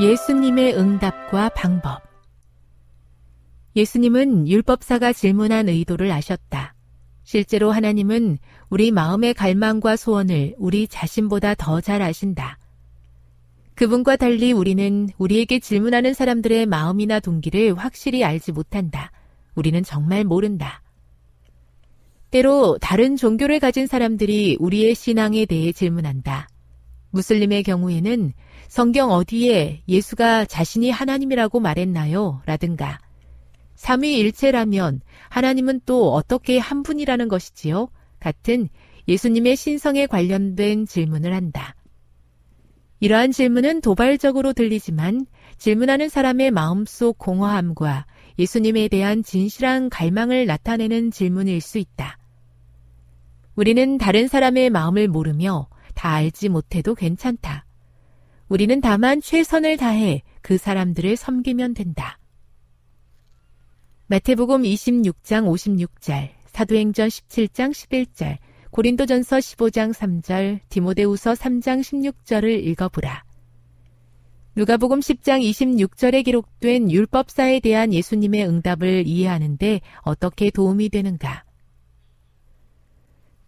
예수님의 응답과 방법 예수님은 율법사가 질문한 의도를 아셨다. 실제로 하나님은 우리 마음의 갈망과 소원을 우리 자신보다 더 잘 아신다. 그분과 달리 우리는 우리에게 질문하는 사람들의 마음이나 동기를 확실히 알지 못한다. 우리는 정말 모른다. 때로 다른 종교를 가진 사람들이 우리의 신앙에 대해 질문한다. 무슬림의 경우에는 성경 어디에 예수가 자신이 하나님이라고 말했나요? 라든가 삼위일체라면 하나님은 또 어떻게 한 분이라는 것이지요? 같은 예수님의 신성에 관련된 질문을 한다. 이러한 질문은 도발적으로 들리지만 질문하는 사람의 마음속 공허함과 예수님에 대한 진실한 갈망을 나타내는 질문일 수 있다. 우리는 다른 사람의 마음을 모르며 다 알지 못해도 괜찮다. 우리는 다만 최선을 다해 그 사람들을 섬기면 된다. 마태복음 26장 56절, 사도행전 17장 11절, 고린도전서 15장 3절, 디모데우서 3장 16절을 읽어보라. 누가복음 10장 26절에 기록된 율법사에 대한 예수님의 응답을 이해하는데 어떻게 도움이 되는가?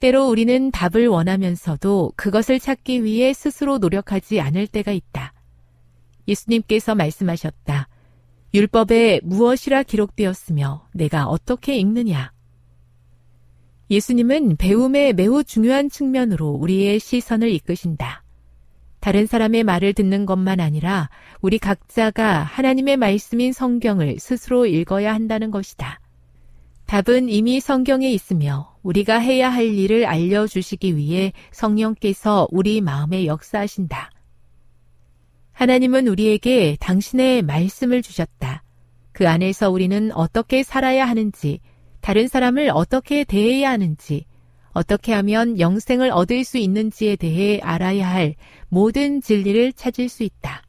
때로 우리는 답을 원하면서도 그것을 찾기 위해 스스로 노력하지 않을 때가 있다. 예수님께서 말씀하셨다. 율법에 무엇이라 기록되었으며 내가 어떻게 읽느냐? 예수님은 배움의 매우 중요한 측면으로 우리의 시선을 이끄신다. 다른 사람의 말을 듣는 것만 아니라 우리 각자가 하나님의 말씀인 성경을 스스로 읽어야 한다는 것이다. 답은 이미 성경에 있으며 우리가 해야 할 일을 알려주시기 위해 성령께서 우리 마음에 역사하신다. 하나님은 우리에게 당신의 말씀을 주셨다. 그 안에서 우리는 어떻게 살아야 하는지, 다른 사람을 어떻게 대해야 하는지, 어떻게 하면 영생을 얻을 수 있는지에 대해 알아야 할 모든 진리를 찾을 수 있다.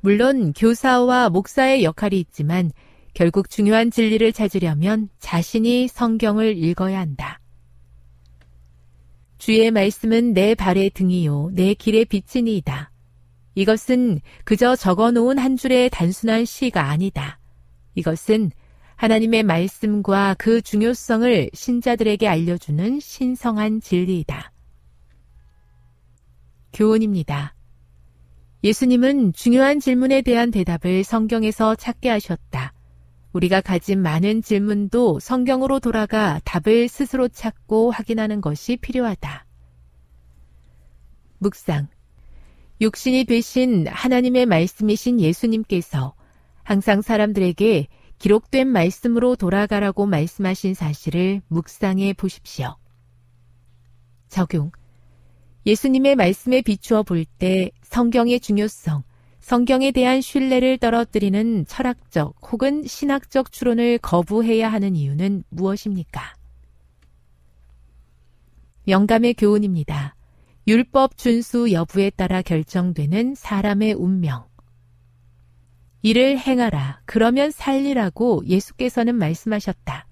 물론 교사와 목사의 역할이 있지만 결국 중요한 진리를 찾으려면 자신이 성경을 읽어야 한다. 주의 말씀은 내 발의 등이요, 내 길의 빛이니이다. 이것은 그저 적어 놓은 한 줄의 단순한 시가 아니다. 이것은 하나님의 말씀과 그 중요성을 신자들에게 알려주는 신성한 진리이다. 교훈입니다. 예수님은 중요한 질문에 대한 대답을 성경에서 찾게 하셨다. 우리가 가진 많은 질문도 성경으로 돌아가 답을 스스로 찾고 확인하는 것이 필요하다. 묵상. 육신이 되신 하나님의 말씀이신 예수님께서 항상 사람들에게 기록된 말씀으로 돌아가라고 말씀하신 사실을 묵상해 보십시오. 적용. 예수님의 말씀에 비추어 볼 때 성경의 중요성, 성경에 대한 신뢰를 떨어뜨리는 철학적 혹은 신학적 추론을 거부해야 하는 이유는 무엇입니까? 영감의 교훈입니다. 율법 준수 여부에 따라 결정되는 사람의 운명. 이를 행하라. 그러면 살리라고 예수께서는 말씀하셨다.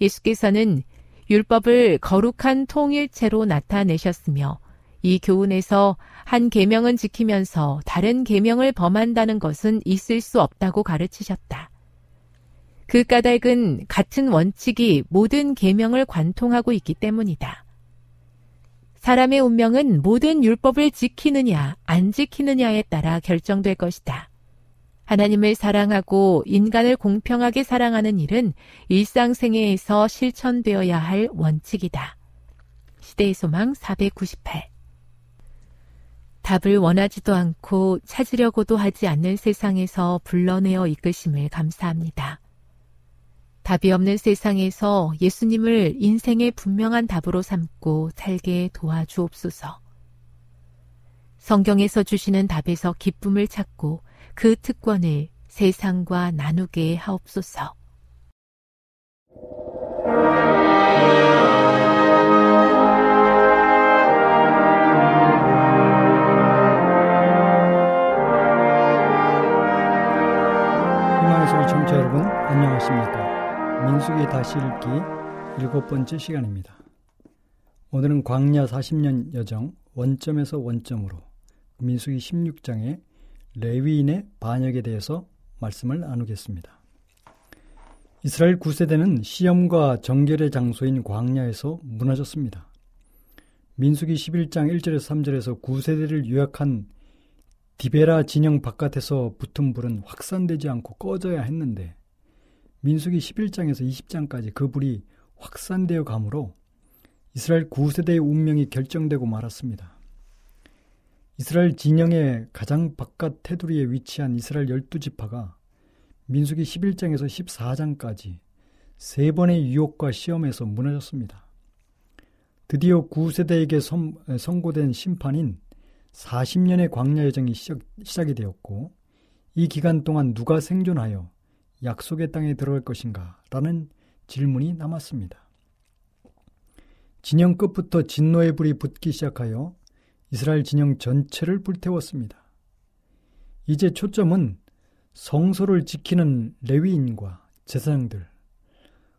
예수께서는 율법을 거룩한 통일체로 나타내셨으며 이 교훈에서 한 계명은 지키면서 다른 계명을 범한다는 것은 있을 수 없다고 가르치셨다. 그 까닭은 같은 원칙이 모든 계명을 관통하고 있기 때문이다. 사람의 운명은 모든 율법을 지키느냐, 안 지키느냐에 따라 결정될 것이다. 하나님을 사랑하고 인간을 공평하게 사랑하는 일은 일상생애에서 실천되어야 할 원칙이다. 시대의 소망 498 답을 원하지도 않고 찾으려고도 하지 않는 세상에서 불러내어 이끄심을 감사합니다. 답이 없는 세상에서 예수님을 인생의 분명한 답으로 삼고 살게 도와주옵소서. 성경에서 주시는 답에서 기쁨을 찾고 그 특권을 세상과 나누게 하옵소서. 소리 청취자 여러분 안녕하십니까 민숙이 다시 읽기 일곱 번째 시간입니다 오늘은 광야 40년 여정 원점에서 원점으로 민숙이 16장의 레위인의 반역에 대해서 말씀을 나누겠습니다. 이스라엘 9세대는 시험과 정결의 장소인 광야에서 무너졌습니다. 민수기 11장 1절에서 3절에서 9세대를 요약한 디베라 진영 바깥에서 붙은 불은 확산되지 않고 꺼져야 했는데 민수기 11장에서 20장까지 그 불이 확산되어 가므로 이스라엘 9세대의 운명이 결정되고 말았습니다. 이스라엘 진영의 가장 바깥 테두리에 위치한 이스라엘 열두 지파가 민수기 11장에서 14장까지 세 번의 유혹과 시험에서 무너졌습니다. 드디어 9세대에게 선, 선고된 심판인 40년의 광야 여정이 시작, 시작이 되었고 이 기간 동안 누가 생존하여 약속의 땅에 들어갈 것인가? 라는 질문이 남았습니다. 진영 끝부터 진노의 불이 붙기 시작하여 이스라엘 진영 전체를 불태웠습니다. 이제 초점은 성소를 지키는 레위인과 제사장들,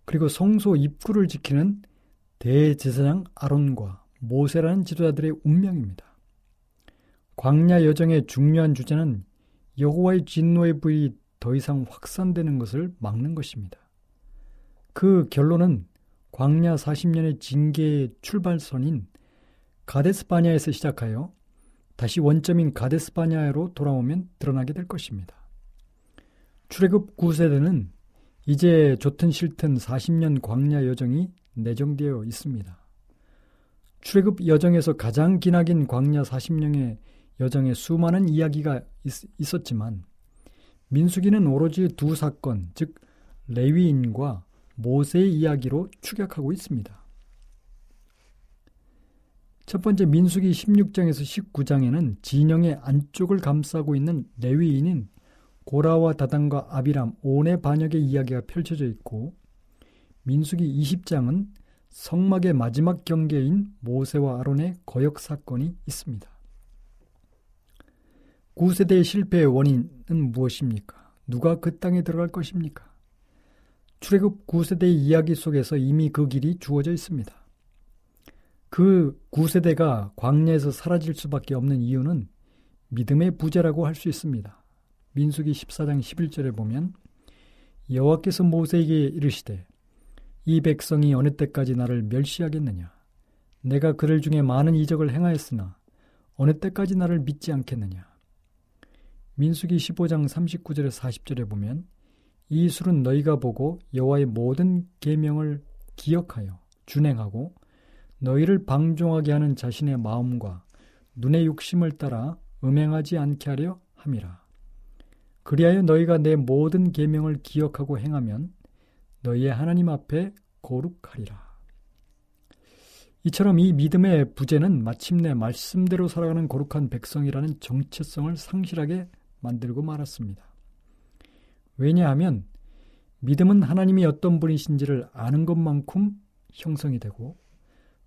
그리고 성소 입구를 지키는 대제사장 아론과 모세라는 지도자들의 운명입니다. 광야 여정의 중요한 주제는 여호와의 진노의 불이 더 이상 확산되는 것을 막는 것입니다. 그 결론은 광야 40년의 징계의 출발선인 가데스바냐에서 시작하여 다시 원점인 가데스바냐로 돌아오면 드러나게 될 것입니다. 출애굽 9세대는 이제 좋든 싫든 40년 광야 여정이 내정되어 있습니다. 출애굽 여정에서 가장 기나긴 광야 40년의 여정에 수많은 이야기가 있, 었지만 민수기는 오로지 두 사건, 즉 레위인과 모세의 이야기로 축약하고 있습니다. 첫 번째 민수기 16장에서 19장에는 진영의 안쪽을 감싸고 있는 레위인인 고라와 다단과 아비람 온의 반역의 이야기가 펼쳐져 있고 민수기 20장은 성막의 마지막 경계인 모세와 아론의 거역 사건이 있습니다. 9세대의 실패의 원인은 무엇입니까? 누가 그 땅에 들어갈 것입니까? 출애굽 9세대의 이야기 속에서 이미 그 길이 주어져 있습니다. 그 9세대가 광야에서 사라질 수밖에 없는 이유는 믿음의 부재라고 할 수 있습니다. 민수기 14장 11절에 보면 여호와께서 모세에게 이르시되 이 백성이 어느 때까지 나를 멸시하겠느냐 내가 그들 중에 많은 이적을 행하였으나 어느 때까지 나를 믿지 않겠느냐 민수기 15장 39절에 40절에 보면 이 술은 너희가 보고 여호와의 모든 계명을 기억하여 준행하고 너희를 방종하게 하는 자신의 마음과 눈의 욕심을 따라 음행하지 않게 하려 함이라. 그리하여 너희가 내 모든 계명을 기억하고 행하면 너희의 하나님 앞에 거룩하리라. 이처럼 이 믿음의 부재는 마침내 말씀대로 살아가는 거룩한 백성이라는 정체성을 상실하게 만들고 말았습니다. 왜냐하면 믿음은 하나님이 어떤 분이신지를 아는 것만큼 형성이 되고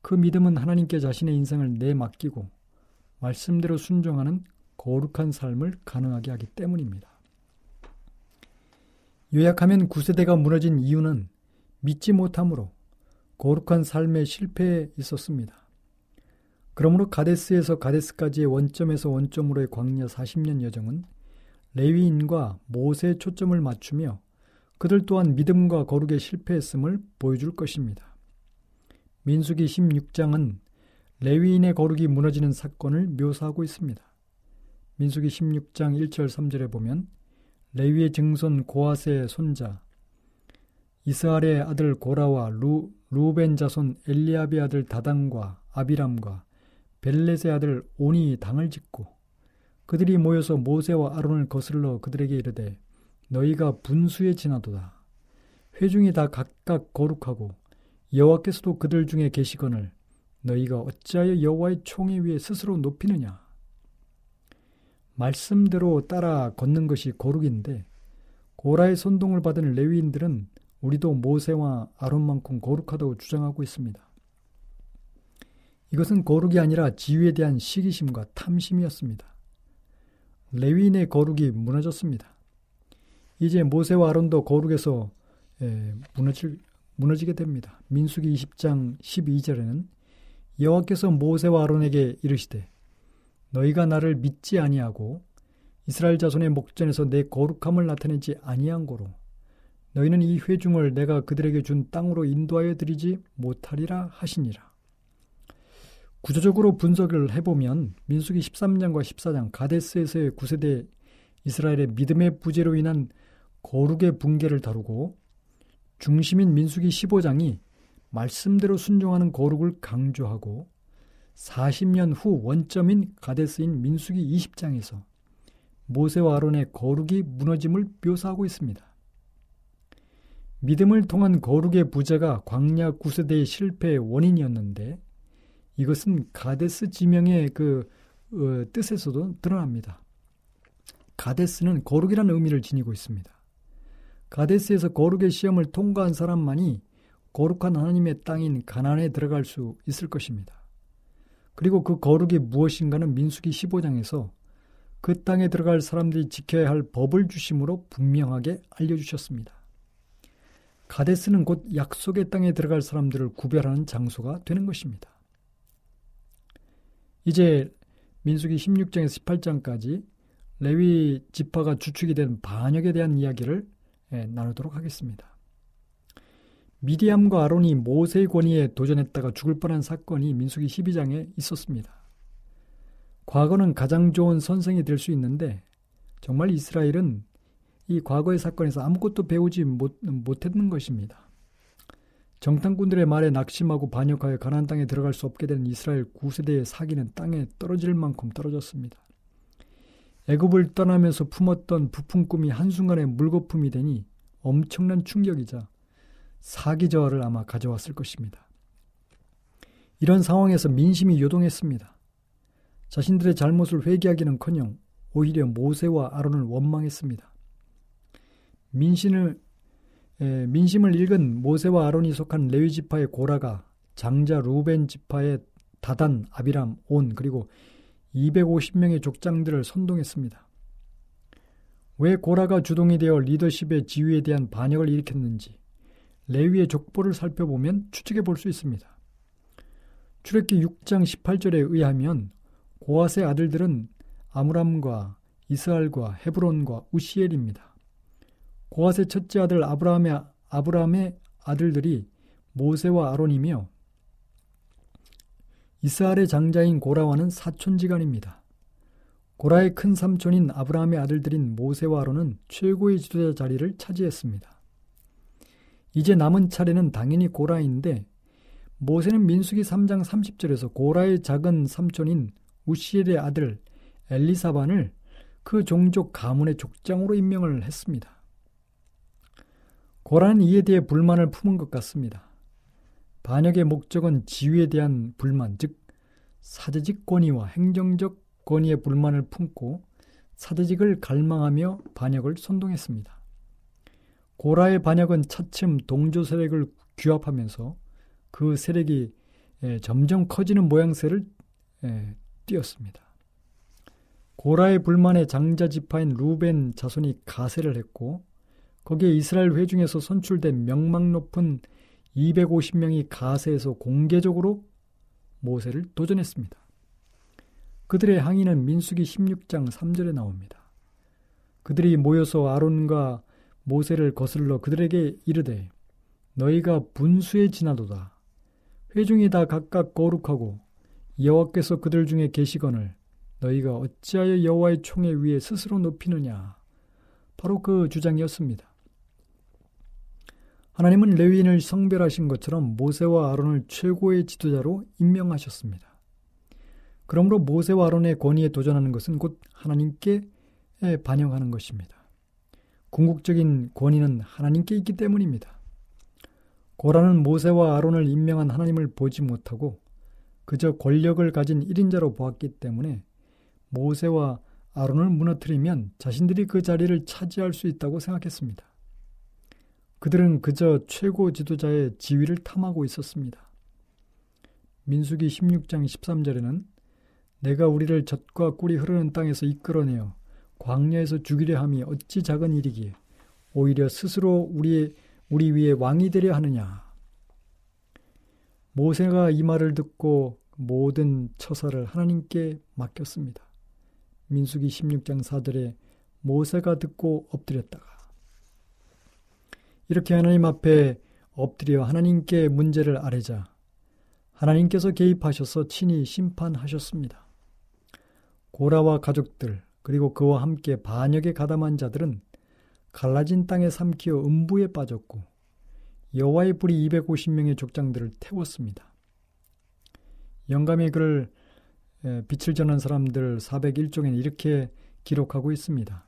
그 믿음은 하나님께 자신의 인생을 내맡기고 말씀대로 순종하는 거룩한 삶을 가능하게 하기 때문입니다. 요약하면 구세대가 무너진 이유는 믿지 못함으로 거룩한 삶의 실패에 있었습니다. 그러므로 가데스에서 가데스까지의 원점에서 원점으로의 광야 40년 여정은 레위인과 모세의 초점을 맞추며 그들 또한 믿음과 거룩에 실패했음을 보여줄 것입니다. 민수기 16장은 레위인의 거룩이 무너지는 사건을 묘사하고 있습니다. 민수기 16장 1절 3절에 보면 레위의 증손 고아스의 손자 이스라엘의 아들 고라와 루, 루벤 자손 엘리압의 아들 다단과 아비람과 벨렛의 아들 온이 당을 짓고 그들이 모여서 모세와 아론을 거슬러 그들에게 이르되 너희가 분수에 지나도다. 회중이 다 각각 거룩하고 여호와께서도 그들 중에 계시거늘 너희가 어찌하여 여호와의 총에 위에 스스로 높이느냐? 말씀대로 따라 걷는 것이 거룩인데 고라의 선동을 받은 레위인들은 우리도 모세와 아론만큼 거룩하다고 주장하고 있습니다. 이것은 거룩이 아니라 지위에 대한 시기심과 탐심이었습니다. 레위인의 거룩이 무너졌습니다. 이제 모세와 아론도 거룩에서 예, 무너질, 무너지게 됩니다. 민수기 20장 12절에는 여호와께서 모세와 아론에게 이르시되 너희가 나를 믿지 아니하고 이스라엘 자손의 목전에서 내 거룩함을 나타내지 아니한 고로 너희는 이 회중을 내가 그들에게 준 땅으로 인도하여 드리지 못하리라 하시니라. 구조적으로 분석을 해보면 민수기 13장과 14장 가데스에서의 구세대 이스라엘의 믿음의 부재로 인한 거룩의 붕괴를 다루고 중심인 민수기 15장이 말씀대로 순종하는 거룩을 강조하고 40년 후 원점인 가데스인 민수기 20장에서 모세와 아론의 거룩이 무너짐을 묘사하고 있습니다. 믿음을 통한 거룩의 부재가 광야 구세대의 실패의 원인이었는데 이것은 가데스 지명의 그 어, 뜻에서도 드러납니다. 가데스는 거룩이라는 의미를 지니고 있습니다. 가데스에서 거룩의 시험을 통과한 사람만이 거룩한 하나님의 땅인 가나안에 들어갈 수 있을 것입니다. 그리고 그 거룩이 무엇인가는 민수기 15장에서 그 땅에 들어갈 사람들이 지켜야 할 법을 주심으로 분명하게 알려주셨습니다. 가데스는 곧 약속의 땅에 들어갈 사람들을 구별하는 장소가 되는 것입니다. 이제 민수기 16장에서 18장까지 레위 지파가 주축이 된 반역에 대한 이야기를 예, 나누도록 하겠습니다. 미디암과 아론이 모세의 권위에 도전했다가 죽을 뻔한 사건이 민수기 12장에 있었습니다. 과거는 가장 좋은 선생이 될 수 있는데 정말 이스라엘은 이 과거의 사건에서 아무것도 배우지 못, 못했는 것입니다. 정탐꾼들의 말에 낙심하고 반역하여 가나안 땅에 들어갈 수 없게 된 이스라엘 구세대의 사기는 땅에 떨어질 만큼 떨어졌습니다. 애굽을 떠나면서 품었던 부푼 꿈이 한순간에 물거품이 되니 엄청난 충격이자 사기 저하를 아마 가져왔을 것입니다. 이런 상황에서 민심이 요동했습니다. 자신들의 잘못을 회개하기는커녕 오히려 모세와 아론을 원망했습니다. 민심을 에, 민심을 읽은 모세와 아론이 속한 레위 지파의 고라가 장자 루벤 지파의 다단, 아비람, 온 그리고 250명의 족장들을 선동했습니다. 왜 고라가 주동이 되어 리더십의 지위에 대한 반역을 일으켰는지 레위의 족보를 살펴보면 추측해 볼 수 있습니다. 출애기 6장 18절에 의하면 고아스의 아들들은 아므람과 이스알과 헤브론과 우시엘입니다. 고아의 첫째 아들 아브라함의 아브라함의 아들들이 모세와 아론이며 이스라엘의 장자인 고라와는 사촌지간입니다. 고라의 큰 삼촌인 아브라함의 아들들인 모세와 아론은 최고의 지도자 자리를 차지했습니다. 이제 남은 차례는 당연히 고라인데 모세는 민수기 3장 30절에서 고라의 작은 삼촌인 우시엘의 아들 엘리사반을 그 종족 가문의 족장으로 임명을 했습니다. 고라는 이에 대해 불만을 품은 것 같습니다. 반역의 목적은 지위에 대한 불만, 즉 사제직 권위와 행정적 권위의 불만을 품고 사제직을 갈망하며 반역을 선동했습니다. 고라의 반역은 차츰 동조 세력을 규합하면서 그 세력이 점점 커지는 모양새를 띄었습니다. 고라의 불만에 장자 지파인 루벤 자손이 가세를 했고 거기에 이스라엘 회중에서 선출된 명망 높은 250명이 가세에서 공개적으로 모세를 도전했습니다. 그들의 항의는 민수기 16장 3절에 나옵니다. 그들이 모여서 아론과 모세를 거슬러 그들에게 이르되 너희가 분수에 지나도다. 회중이 다 각각 거룩하고 여호와께서 그들 중에 계시거늘 너희가 어찌하여 여호와의 총에 위에 스스로 높이느냐. 바로 그 주장이었습니다. 하나님은 레위인을 성별하신 것처럼 모세와 아론을 최고의 지도자로 임명하셨습니다. 그러므로 모세와 아론의 권위에 도전하는 것은 곧 하나님께 반영하는 것입니다. 궁극적인 권위는 하나님께 있기 때문입니다. 고라는 모세와 아론을 임명한 하나님을 보지 못하고 그저 권력을 가진 1인자로 보았기 때문에 모세와 아론을 무너뜨리면 자신들이 그 자리를 차지할 수 있다고 생각했습니다. 그들은 그저 최고 지도자의 지위를 탐하고 있었습니다. 민수기 16장 13절에는 내가 우리를 젖과 꿀이 흐르는 땅에서 이끌어내어 광야에서 죽이려 함이 어찌 작은 일이기에 오히려 스스로 우리 우리 위에 왕이 되려 하느냐. 모세가 이 말을 듣고 모든 처사를 하나님께 맡겼습니다. 민수기 16장 4절에 모세가 듣고 엎드렸다가 이렇게 하나님 앞에 엎드려 하나님께 문제를 아뢰자 하나님께서 개입하셔서 친히 심판하셨습니다. 고라와 가족들 그리고 그와 함께 반역에 가담한 자들은 갈라진 땅에 삼키어 음부에 빠졌고 여호와의 불이 250명의 족장들을 태웠습니다. 영감의 글을 빛을 전한 사람들 401종에는 이렇게 기록하고 있습니다.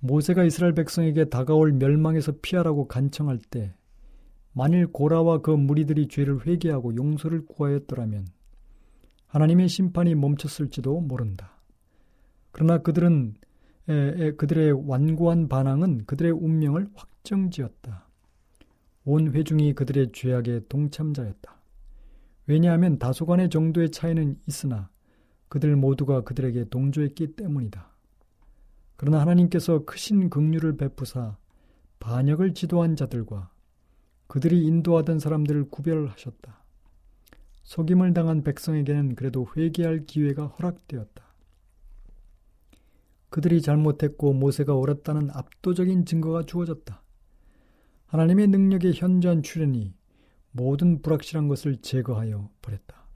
모세가 이스라엘 백성에게 다가올 멸망에서 피하라고 간청할 때 만일 고라와 그 무리들이 죄를 회개하고 용서를 구하였더라면 하나님의 심판이 멈췄을지도 모른다. 그러나 그들은 그들의 완고한 반항은 그들의 운명을 확정지었다. 온 회중이 그들의 죄악의 동참자였다. 왜냐하면 다소간의 정도의 차이는 있으나 그들 모두가 그들에게 동조했기 때문이다. 그러나 하나님께서 크신 긍휼을 베푸사 반역을 지도한 자들과 그들이 인도하던 사람들을 구별하셨다. 속임을 당한 백성에게는 그래도 회개할 기회가 허락되었다. 그들이 잘못했고 모세가 옳았다는 압도적인 증거가 주어졌다. 하나님의 능력의 현저한 출현이 모든 불확실한 것을 제거하여 버렸다.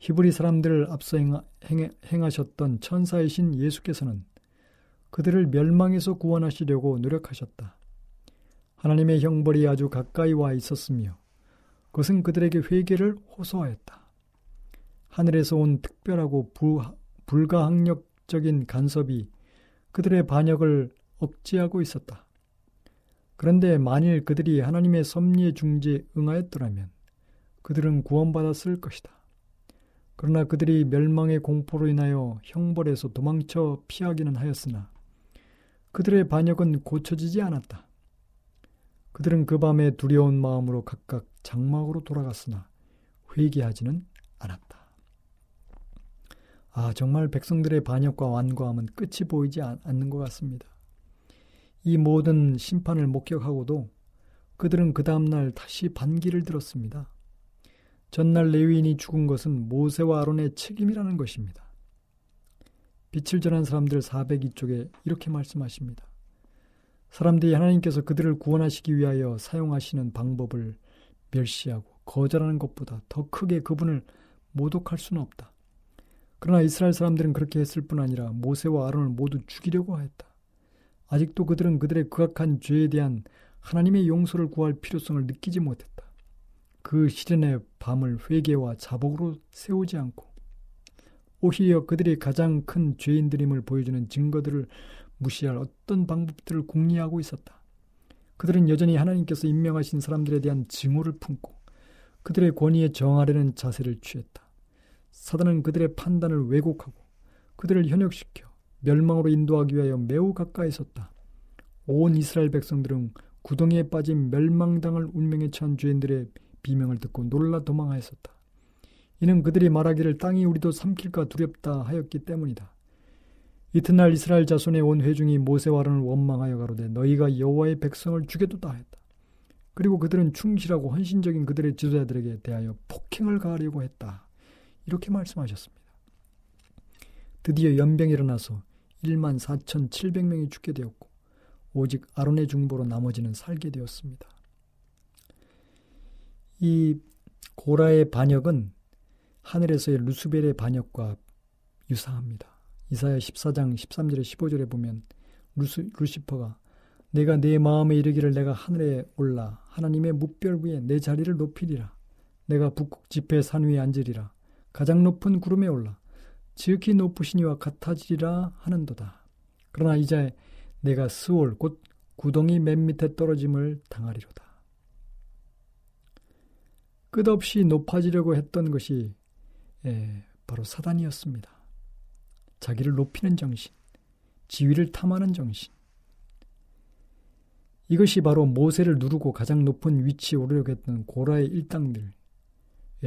히브리 사람들을 앞서 행하 셨던 천사이신 예수께서는 그들을 멸망에서 구원하시려고 노력하셨다. 하나님의 형벌이 아주 가까이 와 있었으며 그것은 그들에게 회개를 호소하였다. 하늘에서 온 특별하고 부, 불가항력적인 간섭이 그들의 반역을 억제하고 있었다. 그런데 만일 그들이 하나님의 섭리의 중지에 응하였더라면 그들은 구원받았을 것이다. 그러나 그들이 멸망의 공포로 인하여 형벌에서 도망쳐 피하기는 하였으나 그들의 반역은 고쳐지지 않았다. 그들은 그 밤에 두려운 마음으로 각각 장막으로 돌아갔으나 회개하지는 않았다. 아, 정말 백성들의 반역과 완고함은 끝이 보이지 않는 것 같습니다. 이 모든 심판을 목격하고도 그들은 그 다음날 다시 반기를 들었습니다. 전날 레위인이 죽은 것은 모세와 아론의 책임이라는 사람들이 하나님께서 그들을 구원하시기 위하여 사용하시는 방법을 멸시하고 거절하는 것보다 더 크게 그분을 모독할 수는 없다. 그러나 이스라엘 사람들은 그렇게 했을 뿐 아니라 모세와 아론을 모두 죽이려고 했다. 아직도 그들은 그들의 극악한 죄에 대한 하나님의 용서를 구할 필요성을 느끼지 못했다. 그 시련의 밤을 회개와 자복으로 세우지 않고 오히려 그들이 가장 큰 죄인들임을 보여주는 증거들을 무시할 어떤 방법들을 궁리하고 있었다. 그들은 여전히 하나님께서 임명하신 사람들에 대한 증오를 품고 그들의 권위에 정하려는 자세를 취했다. 사단은 그들의 판단을 왜곡하고 그들을 현혹시켜 멸망으로 인도하기 위하여 매우 가까이 섰다. 온 이스라엘 백성들은 구덩이에 빠진 멸망당할 운명에 처한 죄인들의 비명을 듣고 놀라 도망하였었다. 이는 그들이 말하기를 땅이 우리도 삼킬까 두렵다 하였기 때문이다. 이튿날 이스라엘 자손의 온 회중이 모세와 아론을 원망하여 가로되 너희가 여호와의 백성을 죽여두다 했다. 그리고 그들은 충실하고 헌신적인 그들의 지도자들에게 대하여 폭행을 가하려고 했다. 이렇게 말씀하셨습니다. 드디어 염병이 일어나서 1만 4,700명이 죽게 되었고 오직 아론의 중보로 나머지는 살게 되었습니다. 이 고라의 반역은 하늘에서의 루스벨의 반역과 유사합니다. 이사야 14장 13절에 15절에 보면 루스, 루시퍼가 내가 내 마음에 이르기를 내가 하늘에 올라 하나님의 뭇별 위에 내 자리를 높이리라. 내가 북극 지폐 산 위에 앉으리라. 가장 높은 구름에 올라 지극히 높으신 이와 같아지리라 하는도다. 그러나 이제 내가 스올 곧 구덩이 맨 밑에 떨어짐을 당하리로다. 끝없이 높아지려고 했던 것이 예, 바로 사단이었습니다. 자기를 높이는 정신, 지위를 탐하는 정신. 이것이 바로 모세를 누르고 가장 높은 위치에 오르려고 했던 고라의 일당들의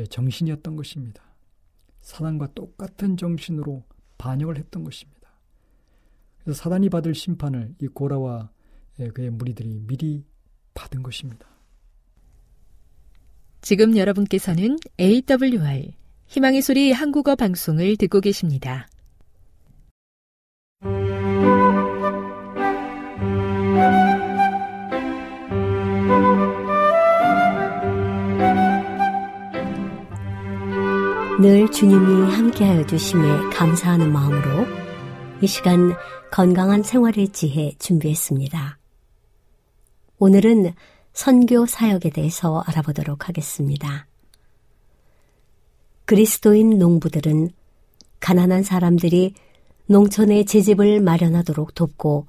정신이었던 것입니다. 사단과 똑같은 정신으로 반역을 했던 것입니다. 그래서 사단이 받을 심판을 이 고라와 그의 무리들이 미리 받은 것입니다. 지금 여러분께서는 AWR 희망의 소리 한국어 방송을 듣고 계십니다. 늘 주님이 함께하여 주심에 감사하는 마음으로 이 시간 건강한 생활의 지혜 준비했습니다. 오늘은 선교 사역에 대해서 알아보도록 하겠습니다. 그리스도인 농부들은 가난한 사람들이 농촌에 제집을 마련하도록 돕고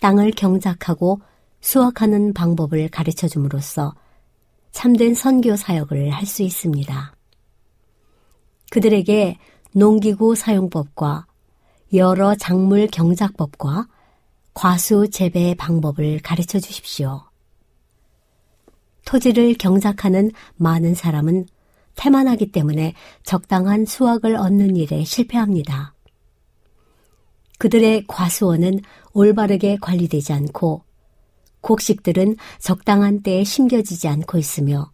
땅을 경작하고 수확하는 방법을 가르쳐 줌으로써 참된 선교 사역을 할 수 있습니다. 그들에게 농기구 사용법과 여러 작물 경작법과 과수 재배 방법을 가르쳐 주십시오. 토지를 경작하는 많은 사람은 태만하기 때문에 적당한 수확을 얻는 일에 실패합니다. 그들의 과수원은 올바르게 관리되지 않고 곡식들은 적당한 때에 심겨지지 않고 있으며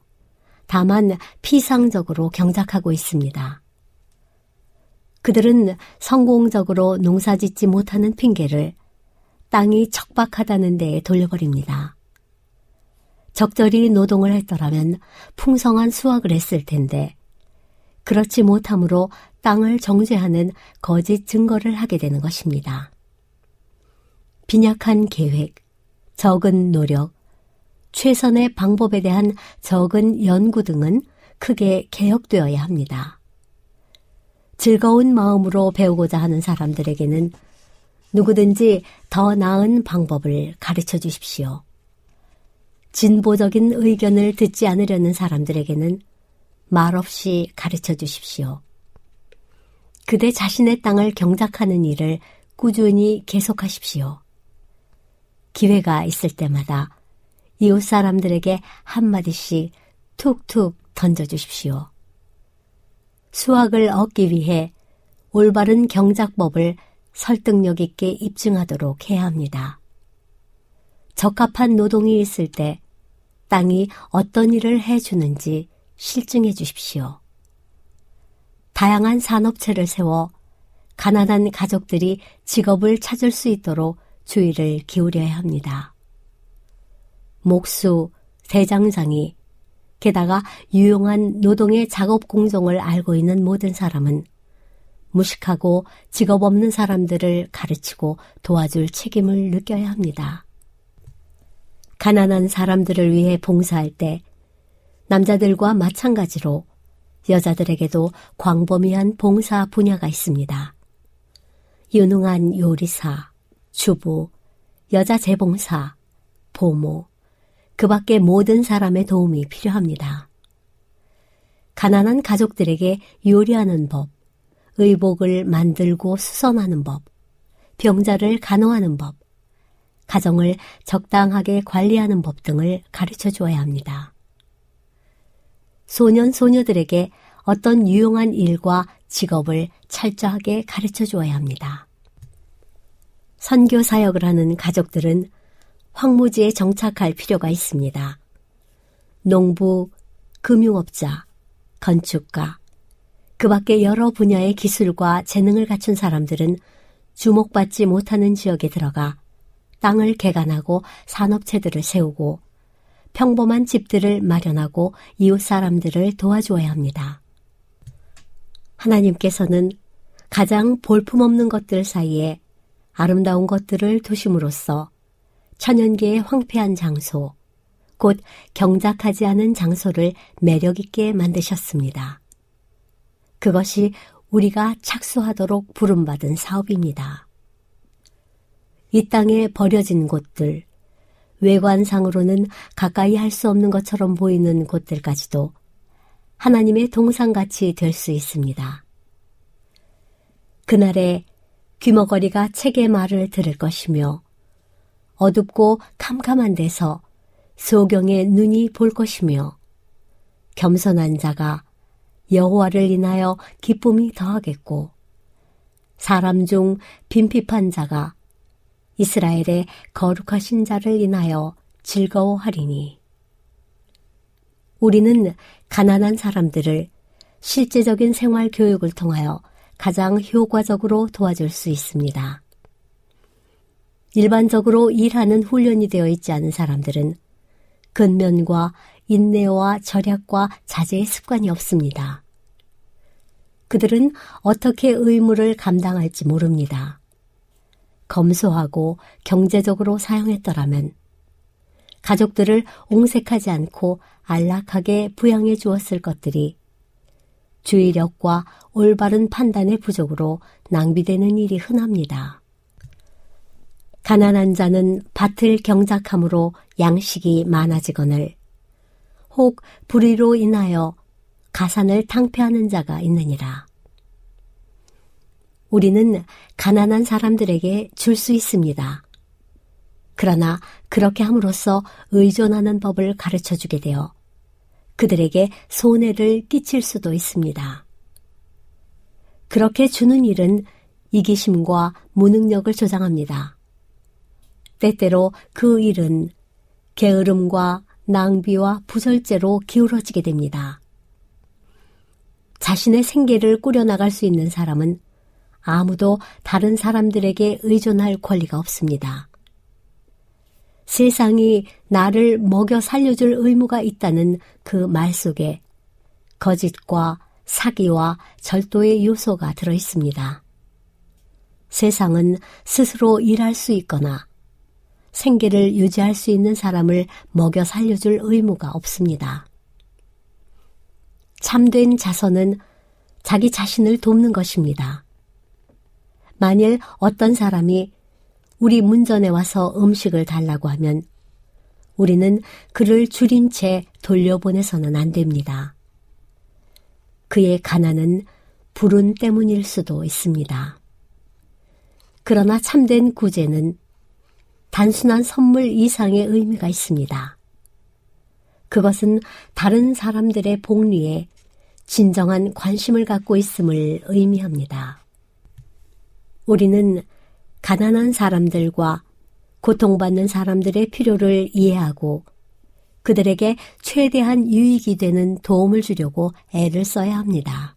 다만 피상적으로 경작하고 있습니다. 그들은 성공적으로 농사 짓지 못하는 핑계를 땅이 척박하다는 데에 돌려버립니다. 적절히 노동을 했더라면 풍성한 수확을 했을 텐데 그렇지 못함으로 땅을 정죄하는 거짓 증거를 하게 되는 것입니다. 빈약한 계획, 적은 노력, 최선의 방법에 대한 적은 연구 등은 크게 개혁되어야 합니다. 즐거운 마음으로 배우고자 하는 사람들에게는 누구든지 더 나은 방법을 가르쳐 주십시오. 진보적인 의견을 듣지 않으려는 사람들에게는 말없이 가르쳐 주십시오. 그대 자신의 땅을 경작하는 일을 꾸준히 계속하십시오. 기회가 있을 때마다 이웃 사람들에게 한마디씩 툭툭 던져주십시오. 수학을 얻기 위해 올바른 경작법을 설득력 있게 입증하도록 해야 합니다. 적합한 노동이 있을 때 땅이 어떤 일을 해주는지 실증해 주십시오. 다양한 산업체를 세워 가난한 가족들이 직업을 찾을 수 있도록 주의를 기울여야 합니다. 목수, 대장장이, 게다가 유용한 노동의 작업 공정을 알고 있는 모든 사람은 무식하고 직업 없는 사람들을 가르치고 도와줄 책임을 느껴야 합니다. 가난한 사람들을 위해 봉사할 때 남자들과 마찬가지로 여자들에게도 광범위한 봉사 분야가 있습니다. 유능한 요리사, 주부, 여자 재봉사, 보모, 그 밖의 모든 사람의 도움이 필요합니다. 가난한 가족들에게 요리하는 법, 의복을 만들고 수선하는 법, 병자를 간호하는 법, 가정을 적당하게 관리하는 법 등을 가르쳐 주어야 합니다. 소년, 소녀들에게 어떤 유용한 일과 직업을 철저하게 가르쳐 주어야 합니다. 선교 사역을 하는 가족들은 황무지에 정착할 필요가 있습니다. 농부, 금융업자, 건축가, 그 밖에 여러 분야의 기술과 재능을 갖춘 사람들은 주목받지 못하는 지역에 들어가 땅을 개간하고 산업체들을 세우고 평범한 집들을 마련하고 이웃 사람들을 도와주어야 합니다. 하나님께서는 가장 볼품없는 것들 사이에 아름다운 것들을 두심으로써 천연계의 황폐한 장소, 곧 경작하지 않은 장소를 매력있게 만드셨습니다. 그것이 우리가 착수하도록 부름받은 사업입니다. 이 땅에 버려진 곳들, 외관상으로는 가까이 할 수 없는 것처럼 보이는 곳들까지도 하나님의 동상같이 될 수 있습니다. 그날에 귀머거리가 책의 말을 들을 것이며 어둡고 캄캄한 데서 소경의 눈이 볼 것이며 겸손한 자가 여호와를 인하여 기쁨이 더하겠고 사람 중 빈핍한 자가 이스라엘의 거룩하신 자를 인하여 즐거워하리니 우리는 가난한 사람들을 실제적인 생활 교육을 통하여 가장 효과적으로 도와줄 수 있습니다. 일반적으로 일하는 훈련이 되어 있지 않은 사람들은 근면과 인내와 절약과 자제의 습관이 없습니다. 그들은 어떻게 의무를 감당할지 모릅니다. 검소하고 경제적으로 사용했더라면 가족들을 옹색하지 않고 안락하게 부양해 주었을 것들이 주의력과 올바른 판단의 부족으로 낭비되는 일이 흔합니다. 가난한 자는 밭을 경작함으로 양식이 많아지거늘 혹 불의로 인하여 가산을 탕폐하는 자가 있느니라. 우리는 가난한 사람들에게 줄 수 있습니다. 그러나 그렇게 함으로써 의존하는 법을 가르쳐 주게 되어 그들에게 손해를 끼칠 수도 있습니다. 그렇게 주는 일은 이기심과 무능력을 조장합니다. 때때로 그 일은 게으름과 낭비와 부설제로 기울어지게 됩니다. 자신의 생계를 꾸려나갈 수 있는 사람은 아무도 다른 사람들에게 의존할 권리가 없습니다. 세상이 나를 먹여 살려줄 의무가 있다는 그 말 속에 거짓과 사기와 절도의 요소가 들어 있습니다. 세상은 스스로 일할 수 있거나 생계를 유지할 수 있는 사람을 먹여 살려줄 의무가 없습니다. 참된 자선은 자기 자신을 돕는 것입니다. 만일 어떤 사람이 우리 문전에 와서 음식을 달라고 하면 우리는 그를 줄인 채 돌려보내서는 안 됩니다. 그의 가난은 불운 때문일 수도 있습니다. 그러나 참된 구제는 단순한 선물 이상의 의미가 있습니다. 그것은 다른 사람들의 복리에 진정한 관심을 갖고 있음을 의미합니다. 우리는 가난한 사람들과 고통받는 사람들의 필요를 이해하고 그들에게 최대한 유익이 되는 도움을 주려고 애를 써야 합니다.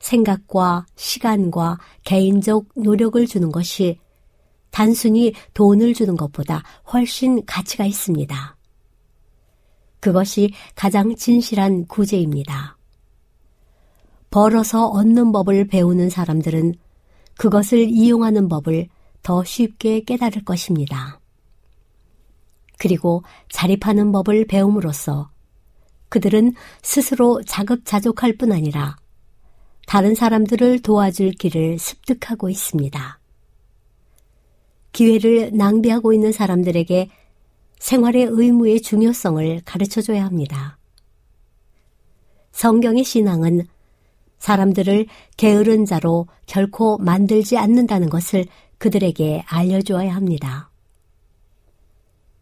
생각과 시간과 개인적 노력을 주는 것이 단순히 돈을 주는 것보다 훨씬 가치가 있습니다. 그것이 가장 진실한 구제입니다. 벌어서 얻는 법을 배우는 사람들은 그것을 이용하는 법을 더 쉽게 깨달을 것입니다. 그리고 자립하는 법을 배움으로써 그들은 스스로 자급자족할 뿐 아니라 다른 사람들을 도와줄 길을 습득하고 있습니다. 기회를 낭비하고 있는 사람들에게 생활의 의무의 중요성을 가르쳐 줘야 합니다. 성경의 신앙은 사람들을 게으른 자로 결코 만들지 않는다는 것을 그들에게 알려주어야 합니다.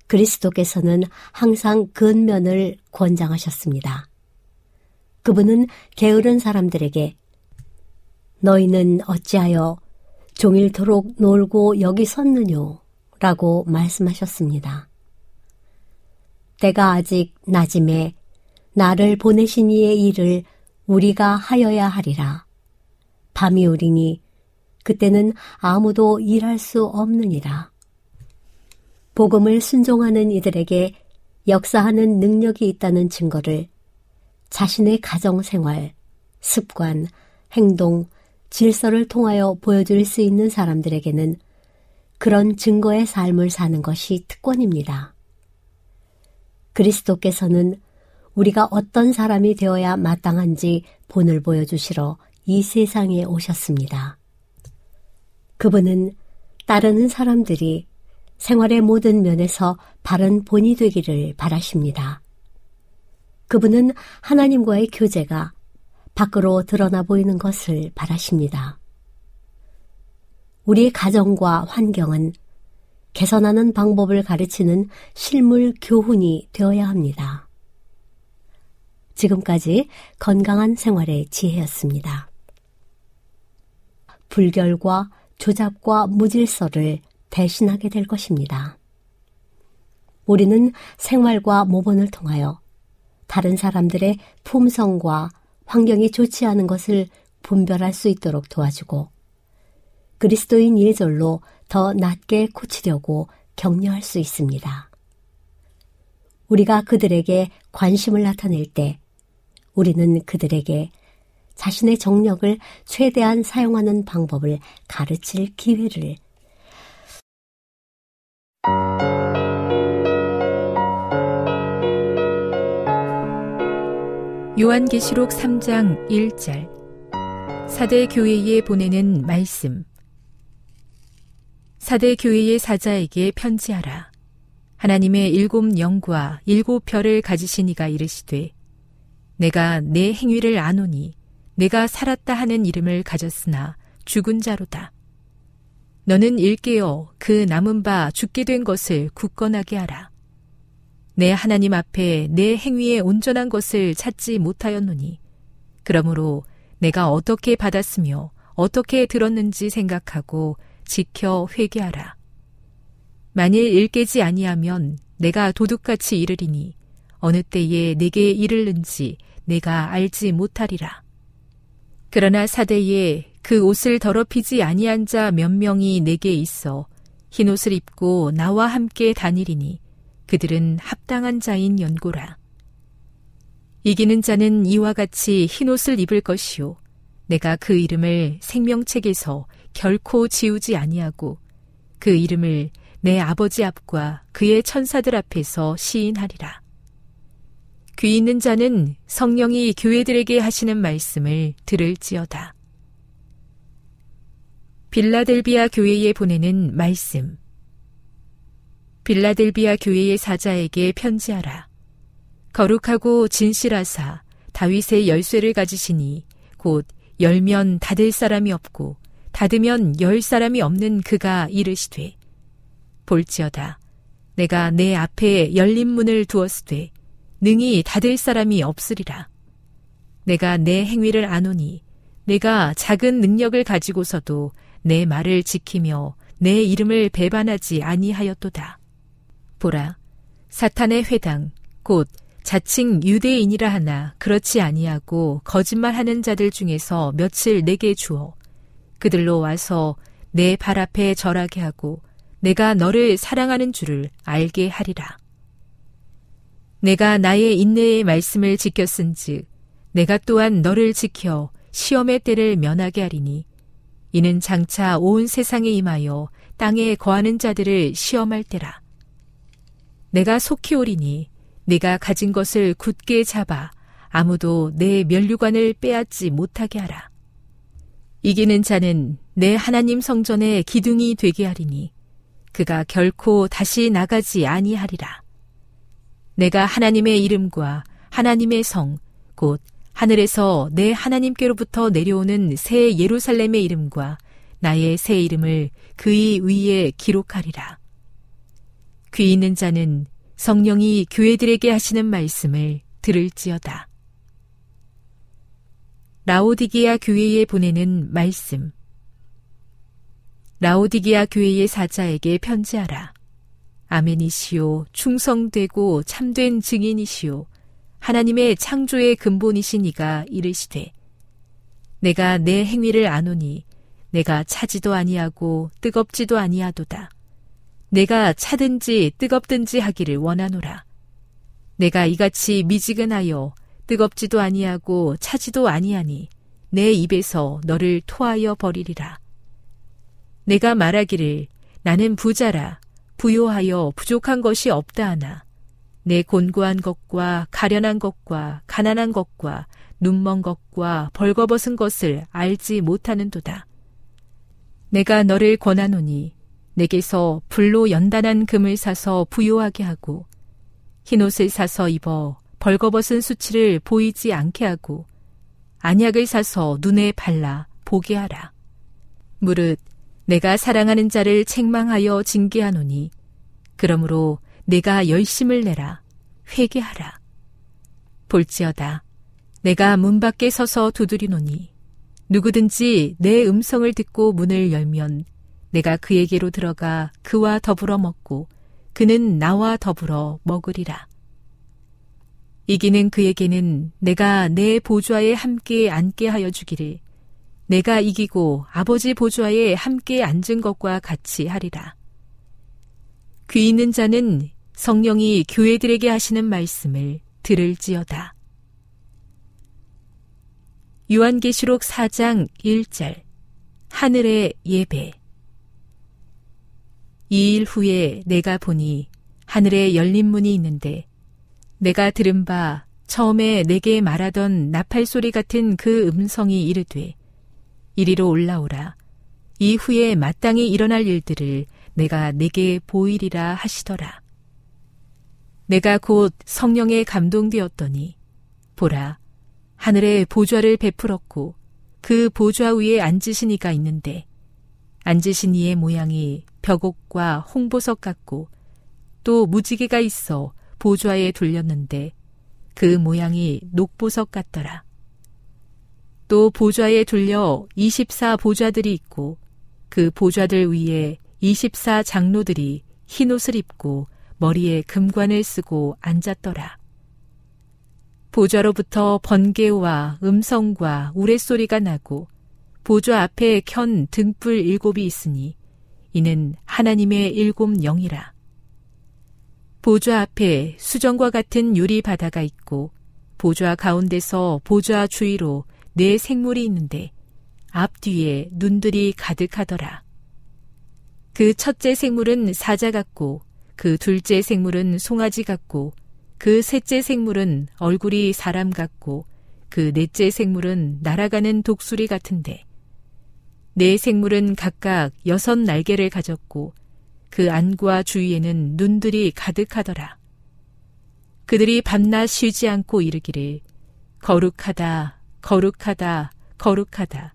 그리스도께서는 항상 근면을 권장하셨습니다. 그분은 게으른 사람들에게 너희는 어찌하여 종일토록 놀고 여기 섰느뇨? 라고 말씀하셨습니다. 때가 아직 낮음에 나를 보내신 이의 일을 우리가 하여야 하리라. 밤이 오리니 그때는 아무도 일할 수 없느니라. 복음을 순종하는 이들에게 역사하는 능력이 있다는 증거를 자신의 가정 생활, 습관, 행동, 질서를 통하여 보여줄 수 있는 사람들에게는 그런 증거의 삶을 사는 것이 특권입니다. 그리스도께서는 우리가 어떤 사람이 되어야 마땅한지 본을 보여주시러 이 세상에 오셨습니다. 그분은 따르는 사람들이 생활의 모든 면에서 바른 본이 되기를 바라십니다. 그분은 하나님과의 교제가 밖으로 드러나 보이는 것을 바라십니다. 우리의 가정과 환경은 개선하는 방법을 가르치는 실물 교훈이 되어야 합니다. 지금까지 건강한 생활의 지혜였습니다. 불결과 조잡과 무질서를 대신하게 될 것입니다. 우리는 생활과 모본을 통하여 다른 사람들의 품성과 환경이 좋지 않은 것을 분별할 수 있도록 도와주고 그리스도인 예절로 더 낮게 고치려고 격려할 수 있습니다. 우리가 그들에게 관심을 나타낼 때 우리는 그들에게 자신의 정력을 최대한 사용하는 방법을 가르칠 기회를 요한계시록 3장 1절. 사대 교회에 보내는 말씀. 사대 교회의 사자에게 편지하라. 하나님의 일곱 영과 일곱 별을 가지신 이가 이르시되 내가 내 행위를 아노니 내가 살았다 하는 이름을 가졌으나 죽은 자로다 너는 일깨어 그 남은 바 죽게 된 것을 굳건하게 하라 내 하나님 앞에 내 행위에 온전한 것을 찾지 못하였노니 그러므로 내가 어떻게 받았으며 어떻게 들었는지 생각하고 지켜 회개하라. 만일 일깨지 아니하면 내가 도둑같이 이르리니 어느 때에 내게 이르는지 내가 알지 못하리라. 그러나 사대에 그 옷을 더럽히지 아니한 자 몇 명이 내게 있어 흰 옷을 입고 나와 함께 다니리니 그들은 합당한 자인 연고라. 이기는 자는 이와 같이 흰 옷을 입을 것이요. 내가 그 이름을 생명책에서 결코 지우지 아니하고 그 이름을 내 아버지 앞과 그의 천사들 앞에서 시인하리라. 귀 있는 자는 성령이 교회들에게 하시는 말씀을 들을지어다. 빌라델비아 교회에 보내는 말씀. 빌라델비아 교회의 사자에게 편지하라. 거룩하고 진실하사 다윗의 열쇠를 가지시니 곧 열면 닫을 사람이 없고 닫으면 열 사람이 없는 그가 이르시되 볼지어다 내가 내 앞에 열린 문을 두었으되 능히 닫을 사람이 없으리라 내가 내 행위를 아노니 내가 작은 능력을 가지고서도 내 말을 지키며 내 이름을 배반하지 아니하였도다 보라 사탄의 회당 곧 자칭 유대인이라 하나 그렇지 아니하고 거짓말하는 자들 중에서 며칠 내게 주어 그들로 와서 내 발 앞에 절하게 하고 내가 너를 사랑하는 줄을 알게 하리라. 내가 나의 인내의 말씀을 지켰은즉 내가 또한 너를 지켜 시험의 때를 면하게 하리니 이는 장차 온 세상에 임하여 땅에 거하는 자들을 시험할 때라. 내가 속히 오리니 내가 가진 것을 굳게 잡아 아무도 내 면류관을 빼앗지 못하게 하라. 이기는 자는 내 하나님 성전의 기둥이 되게 하리니 그가 결코 다시 나가지 아니하리라. 내가 하나님의 이름과 하나님의 성, 곧 하늘에서 내 하나님께로부터 내려오는 새 예루살렘의 이름과 나의 새 이름을 그의 위에 기록하리라. 귀 있는 자는 성령이 교회들에게 하시는 말씀을 들을지어다. 라오디게아 교회에 보내는 말씀. 라오디게아 교회의 사자에게 편지하라. 아멘이시오, 충성되고 참된 증인이시오. 하나님의 창조의 근본이신 이가 이르시되 내가 내 행위를 아노니 내가 차지도 아니하고 뜨겁지도 아니하도다. 내가 차든지 뜨겁든지 하기를 원하노라. 내가 이같이 미지근하여 뜨겁지도 아니하고 차지도 아니하니 내 입에서 너를 토하여 버리리라. 내가 말하기를 나는 부자라 부요하여 부족한 것이 없다 하나 내 곤고한 것과 가련한 것과 가난한 것과 눈먼 것과 벌거벗은 것을 알지 못하는도다. 내가 너를 권하노니 내게서 불로 연단한 금을 사서 부요하게 하고 흰옷을 사서 입어 벌거벗은 수치를 보이지 않게 하고 안약을 사서 눈에 발라 보게 하라. 무릇 내가 사랑하는 자를 책망하여 징계하노니 그러므로 내가 열심을 내라 회개하라. 볼지어다 내가 문 밖에 서서 두드리노니 누구든지 내 음성을 듣고 문을 열면 내가 그에게로 들어가 그와 더불어 먹고 그는 나와 더불어 먹으리라. 이기는 그에게는 내가 내 보좌에 함께 앉게 하여 주기를 내가 이기고 아버지 보좌에 함께 앉은 것과 같이 하리라. 귀 있는 자는 성령이 교회들에게 하시는 말씀을 들을지어다. 요한계시록 4장 1절 하늘의 예배 이 일 후에 내가 보니 하늘에 열린 문이 있는데 내가 들은 바 처음에 내게 말하던 나팔 소리 같은 그 음성이 이르되 이리로 올라오라 이후에 마땅히 일어날 일들을 내가 내게 보이리라 하시더라. 내가 곧 성령에 감동되었더니 보라 하늘에 보좌를 베풀었고 그 보좌 위에 앉으신 이가 있는데 앉으신 이의 모양이 벽옥과 홍보석 같고 또 무지개가 있어 보좌에 돌렸는데 그 모양이 녹보석 같더라. 또 보좌에 돌려 24 보좌들이 있고 그 보좌들 위에 24 장로들이 흰 옷을 입고 머리에 금관을 쓰고 앉았더라. 보좌로부터 번개와 음성과 우레소리가 나고 보좌 앞에 켠 등불 일곱이 있으니 이는 하나님의 일곱 영이라. 보좌 앞에 수정과 같은 유리 바다가 있고 보좌 가운데서 보좌 주위로 네 생물이 있는데 앞뒤에 눈들이 가득하더라. 그 첫째 생물은 사자 같고 그 둘째 생물은 송아지 같고 그 셋째 생물은 얼굴이 사람 같고 그 넷째 생물은 날아가는 독수리 같은데 네 생물은 각각 여섯 날개를 가졌고 그 안과 주위에는 눈들이 가득하더라. 그들이 밤낮 쉬지 않고 이르기를 거룩하다, 거룩하다, 거룩하다.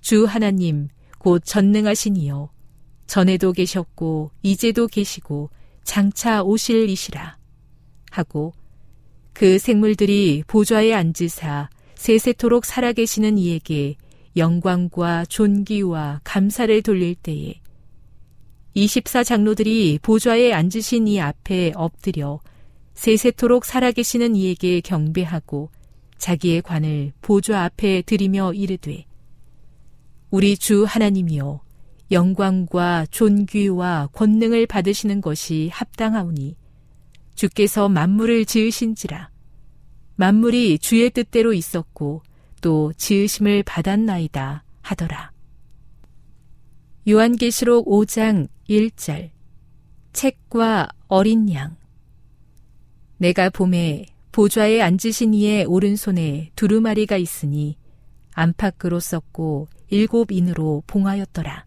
주 하나님, 곧 전능하신 이여. 전에도 계셨고, 이제도 계시고, 장차 오실 이시라. 하고, 그 생물들이 보좌에 앉으사 세세토록 살아계시는 이에게 영광과 존귀와 감사를 돌릴 때에 24 장로들이 보좌에 앉으신 이 앞에 엎드려 세세토록 살아계시는 이에게 경배하고 자기의 관을 보좌 앞에 들이며 이르되 우리 주 하나님이여 영광과 존귀와 권능을 받으시는 것이 합당하오니 주께서 만물을 지으신지라. 만물이 주의 뜻대로 있었고 또 지으심을 받았나이다 하더라. 요한계시록 5장 1절. 책과 어린 양. 내가 봄에 보좌에 앉으신 이의 오른손에 두루마리가 있으니 안팎으로 썼고 일곱 인으로 봉하였더라.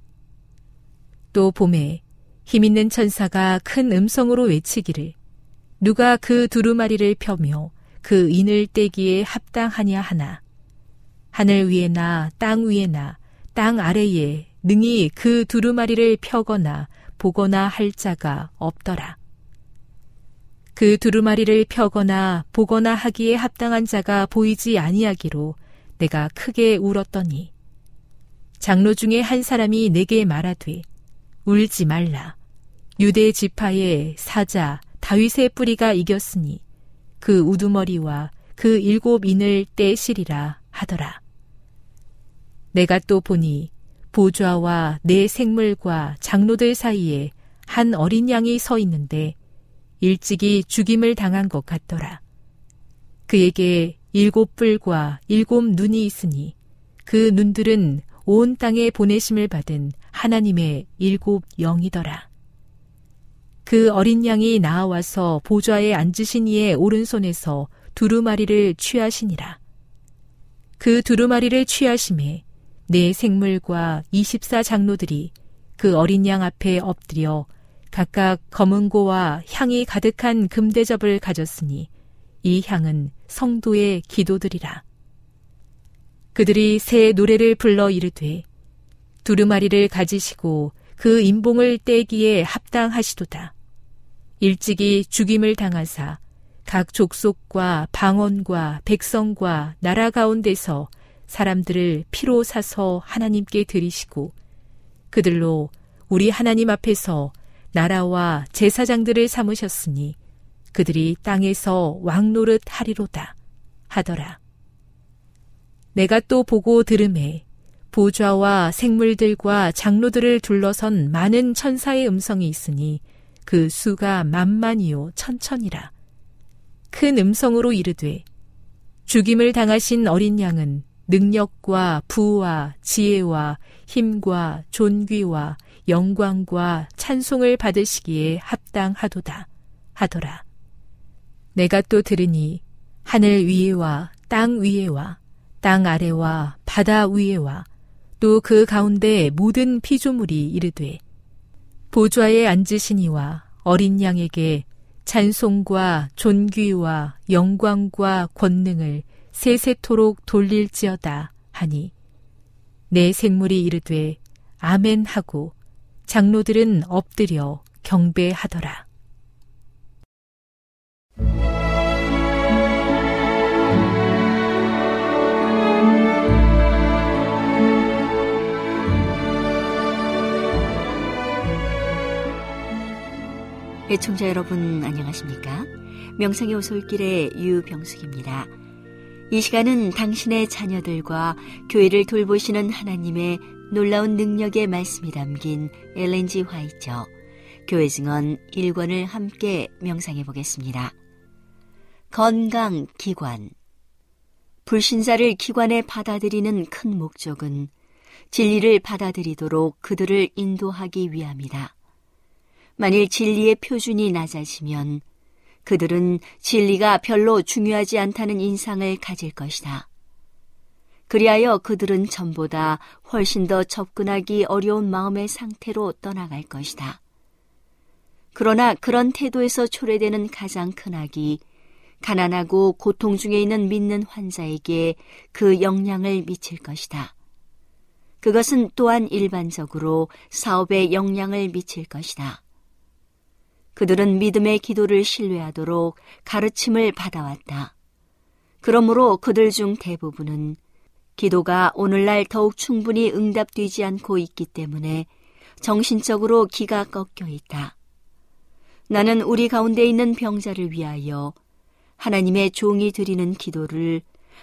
또 봄에 힘있는 천사가 큰 음성으로 외치기를 누가 그 두루마리를 펴며 그 인을 떼기에 합당하냐 하나 하늘 위에나 땅 위에나 땅 아래에 능히 그 두루마리를 펴거나 보거나 할 자가 없더라. 그 두루마리를 펴거나 보거나 하기에 합당한 자가 보이지 아니하기로 내가 크게 울었더니 장로 중에 한 사람이 내게 말하되 울지 말라 유대 지파의 사자 다윗의 뿌리가 이겼으니 그 우두머리와 그 일곱 인을 떼시리라 하더라. 내가 또 보니 보좌와 내 생물과 장로들 사이에 한 어린 양이 서 있는데 일찍이 죽임을 당한 것 같더라. 그에게 일곱 뿔과 일곱 눈이 있으니 그 눈들은 온 땅에 보내심을 받은 하나님의 일곱 영이더라. 그 어린 양이 나와서 보좌에 앉으신 이의 오른손에서 두루마리를 취하시니라. 그 두루마리를 취하심에 내 생물과 24 장로들이 그 어린 양 앞에 엎드려 각각 검은고와 향이 가득한 금대접을 가졌으니 이 향은 성도의 기도들이라. 그들이 새 노래를 불러 이르되 두루마리를 가지시고 그 인봉을 떼기에 합당하시도다. 일찍이 죽임을 당하사 각 족속과 방언과 백성과 나라 가운데서 사람들을 피로 사서 하나님께 드리시고 그들로 우리 하나님 앞에서 나라와 제사장들을 삼으셨으니 그들이 땅에서 왕노릇 하리로다 하더라. 내가 또 보고 들음에 보좌와 생물들과 장로들을 둘러선 많은 천사의 음성이 있으니 그 수가 만만이요 천천이라. 큰 음성으로 이르되 죽임을 당하신 어린 양은 능력과 부와 지혜와 힘과 존귀와 영광과 찬송을 받으시기에 합당하도다 하더라. 내가 또 들으니 하늘 위에와 땅 위에와 땅 아래와 바다 위에와 또 그 가운데 모든 피조물이 이르되 보좌에 앉으시니와 어린 양에게 찬송과 존귀와 영광과 권능을 세세토록 돌릴지어다 하니 내 생물이 이르되 아멘 하고 장로들은 엎드려 경배하더라. 애청자 여러분 안녕하십니까? 명상의 오솔길의 유병숙입니다. 이 시간은 당신의 자녀들과 교회를 돌보시는 하나님의 놀라운 능력의 말씀이 담긴 엘렌지 화이처 교회 증언 1권을 함께 명상해 보겠습니다. 건강 기관 불신자를 기관에 받아들이는 큰 목적은 진리를 받아들이도록 그들을 인도하기 위함이다. 만일 진리의 표준이 낮아지면 그들은 진리가 별로 중요하지 않다는 인상을 가질 것이다. 그리하여 그들은 전보다 훨씬 더 접근하기 어려운 마음의 상태로 떠나갈 것이다. 그러나 그런 태도에서 초래되는 가장 큰 악이 가난하고 고통 중에 있는 믿는 환자에게 그 영향을 미칠 것이다. 그것은 또한 일반적으로 사업에 영향을 미칠 것이다. 그들은 믿음의 기도를 신뢰하도록 가르침을 받아왔다. 그러므로 그들 중 대부분은 기도가 오늘날 더욱 충분히 응답되지 않고 있기 때문에 정신적으로 기가 꺾여 있다. 나는 우리 가운데 있는 병자를 위하여 하나님의 종이 드리는 기도를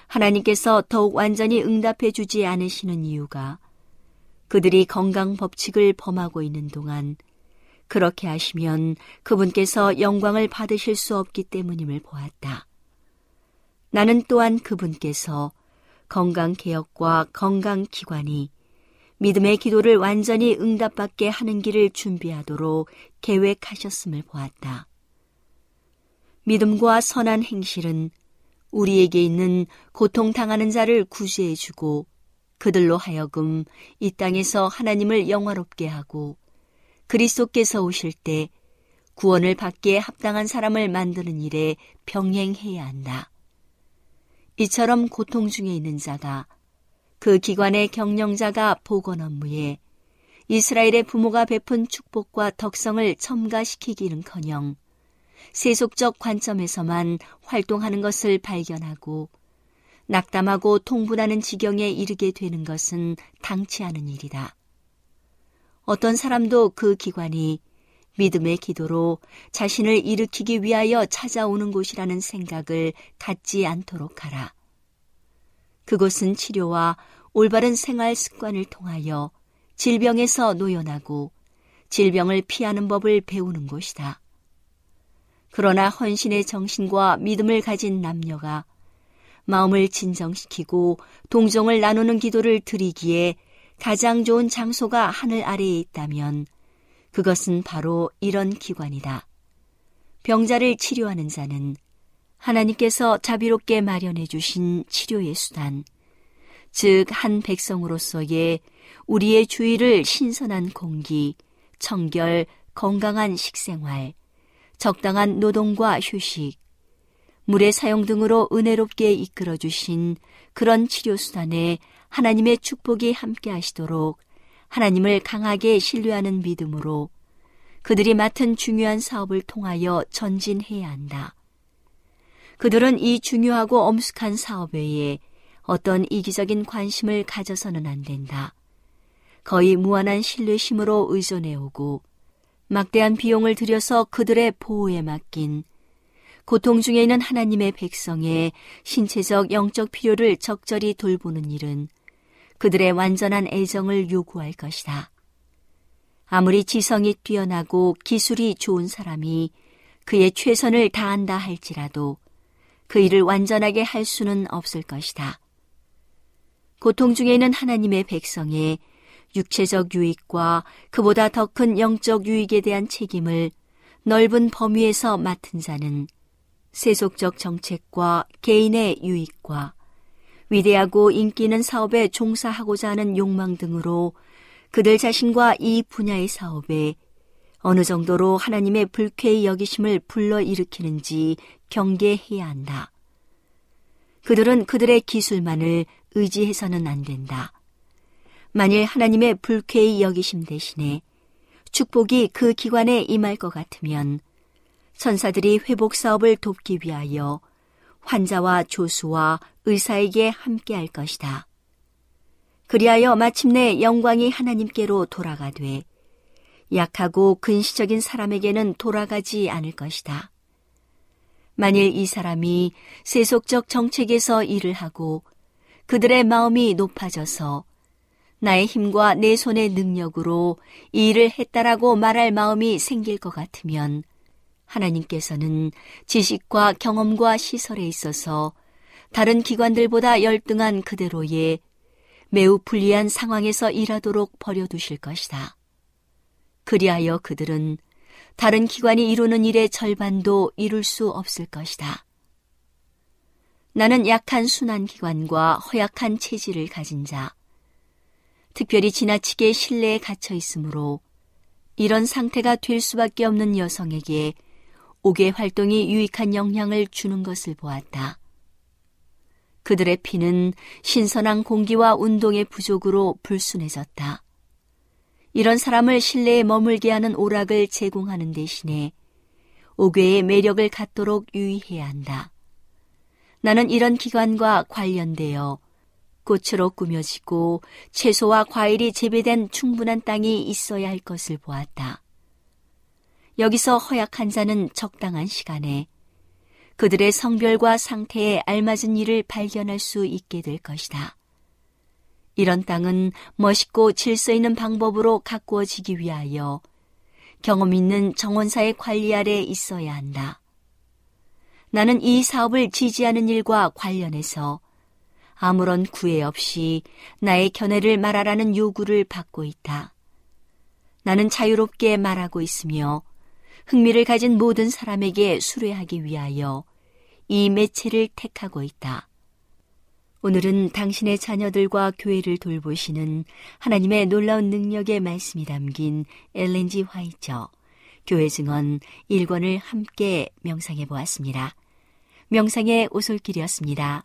하나님께서 더욱 완전히 응답해 주지 않으시는 이유가 그들이 건강 법칙을 범하고 있는 동안 그렇게 하시면 그분께서 영광을 받으실 수 없기 때문임을 보았다. 나는 또한 그분께서 건강개혁과 건강기관이 믿음의 기도를 완전히 응답받게 하는 길을 준비하도록 계획하셨음을 보았다. 믿음과 선한 행실은 우리에게 있는 고통당하는 자를 구제해주고 그들로 하여금 이 땅에서 하나님을 영화롭게 하고 그리스도께서 오실 때 구원을 받기에 합당한 사람을 만드는 일에 병행해야 한다. 이처럼 고통 중에 있는 자가 그 기관의 경영자가 보건 업무에 이스라엘의 부모가 베푼 축복과 덕성을 첨가시키기는커녕 세속적 관점에서만 활동하는 것을 발견하고 낙담하고 통분하는 지경에 이르게 되는 것은 당치 않은 일이다. 어떤 사람도 그 기관이 믿음의 기도로 자신을 일으키기 위하여 찾아오는 곳이라는 생각을 갖지 않도록 하라. 그곳은 치료와 올바른 생활 습관을 통하여 질병에서 노연하고 질병을 피하는 법을 배우는 곳이다. 그러나 헌신의 정신과 믿음을 가진 남녀가 마음을 진정시키고 동정을 나누는 기도를 드리기에 가장 좋은 장소가 하늘 아래에 있다면 그것은 바로 이런 기관이다. 병자를 치료하는 자는 하나님께서 자비롭게 마련해 주신 치료의 수단, 즉, 한 백성으로서의 우리의 주의를 신선한 공기, 청결, 건강한 식생활, 적당한 노동과 휴식, 물의 사용 등으로 은혜롭게 이끌어 주신 그런 치료 수단에 하나님의 축복이 함께 하시도록 하나님을 강하게 신뢰하는 믿음으로 그들이 맡은 중요한 사업을 통하여 전진해야 한다. 그들은 이 중요하고 엄숙한 사업 외에 어떤 이기적인 관심을 가져서는 안 된다. 거의 무한한 신뢰심으로 의존해오고 막대한 비용을 들여서 그들의 보호에 맡긴 고통 중에 있는 하나님의 백성의 신체적 영적 필요를 적절히 돌보는 일은 그들의 완전한 애정을 요구할 것이다. 아무리 지성이 뛰어나고 기술이 좋은 사람이 그의 최선을 다한다 할지라도 그 일을 완전하게 할 수는 없을 것이다. 고통 중에 있는 하나님의 백성의 육체적 유익과 그보다 더 큰 영적 유익에 대한 책임을 넓은 범위에서 맡은 자는 세속적 정책과 개인의 유익과 위대하고 인기 있는 사업에 종사하고자 하는 욕망 등으로 그들 자신과 이 분야의 사업에 어느 정도로 하나님의 불쾌히 여기심을 불러일으키는지 경계해야 한다. 그들은 그들의 기술만을 의지해서는 안 된다. 만일 하나님의 불쾌히 여기심 대신에 축복이 그 기관에 임할 것 같으면 천사들이 회복 사업을 돕기 위하여 환자와 조수와 의사에게 함께 할 것이다. 그리하여 마침내 영광이 하나님께로 돌아가되 약하고 근시적인 사람에게는 돌아가지 않을 것이다. 만일 이 사람이 세속적 정책에서 일을 하고 그들의 마음이 높아져서 나의 힘과 내 손의 능력으로 이 일을 했다라고 말할 마음이 생길 것 같으면 하나님께서는 지식과 경험과 시설에 있어서 다른 기관들보다 열등한 그대로의 매우 불리한 상황에서 일하도록 버려두실 것이다. 그리하여 그들은 다른 기관이 이루는 일의 절반도 이룰 수 없을 것이다. 나는 약한 순환 기관과 허약한 체질을 가진 자, 특별히 지나치게 신뢰에 갇혀 있으므로 이런 상태가 될 수밖에 없는 여성에게 옥의 활동이 유익한 영향을 주는 것을 보았다. 그들의 피는 신선한 공기와 운동의 부족으로 불순해졌다. 이런 사람을 실내에 머물게 하는 오락을 제공하는 대신에 옥외의 매력을 갖도록 유의해야 한다. 나는 이런 기관과 관련되어 꽃으로 꾸며지고 채소와 과일이 재배된 충분한 땅이 있어야 할 것을 보았다. 여기서 허약한 자는 적당한 시간에 그들의 성별과 상태에 알맞은 일을 발견할 수 있게 될 것이다. 이런 땅은 멋있고 질서 있는 방법으로 가꾸어지기 위하여 경험 있는 정원사의 관리 아래 있어야 한다. 나는 이 사업을 지지하는 일과 관련해서 아무런 구애 없이 나의 견해를 말하라는 요구를 받고 있다. 나는 자유롭게 말하고 있으며 흥미를 가진 모든 사람에게 수뢰하기 위하여 이 매체를 택하고 있다. 오늘은 당신의 자녀들과 교회를 돌보시는 하나님의 놀라운 능력의 말씀이 담긴 엘렌지 화이처 교회 증언 1권을 함께 명상해 보았습니다. 명상의 오솔길이었습니다.